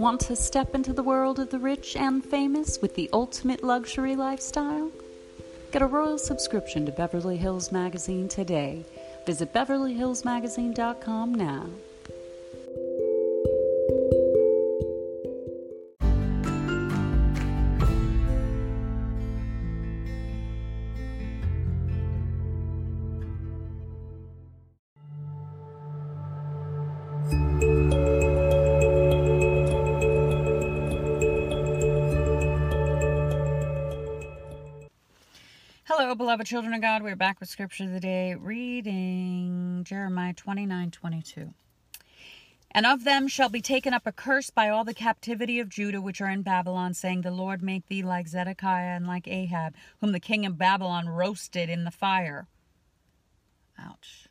Want to step into the world of the rich and famous with the ultimate luxury lifestyle? Get a royal subscription to Beverly Hills Magazine today. Visit BeverlyHillsMagazine.com now. Hello, beloved children of God. We're back with scripture of the day, reading Jeremiah 29 22. And of them shall be taken up a curse by all the captivity of Judah which are in Babylon, saying, The Lord make thee like Zedekiah and like Ahab, whom the king of Babylon roasted in the fire. Ouch.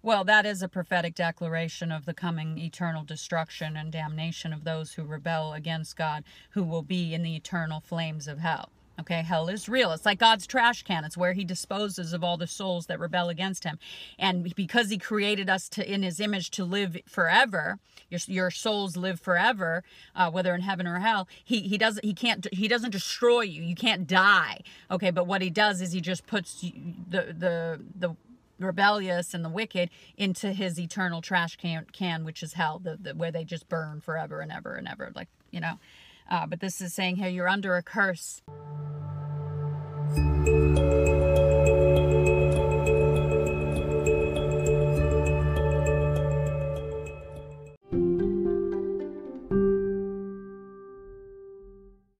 Well, that is a prophetic declaration of the coming eternal destruction and damnation of those who rebel against God, who will be in the eternal flames of hell. Okay, hell is real. It's like God's trash can. It's where he disposes of all the souls that rebel against him. And because he created us to in his image to live forever, your, your souls live forever, uh, whether in heaven or hell, he he doesn't he can't he doesn't destroy you. You can't die. Okay, but what he does is he just puts the the the rebellious and the wicked into his eternal trash can, can which is hell, the, the, where they just burn forever and ever and ever. Like, you know. Uh, but this is saying here, you're under a curse.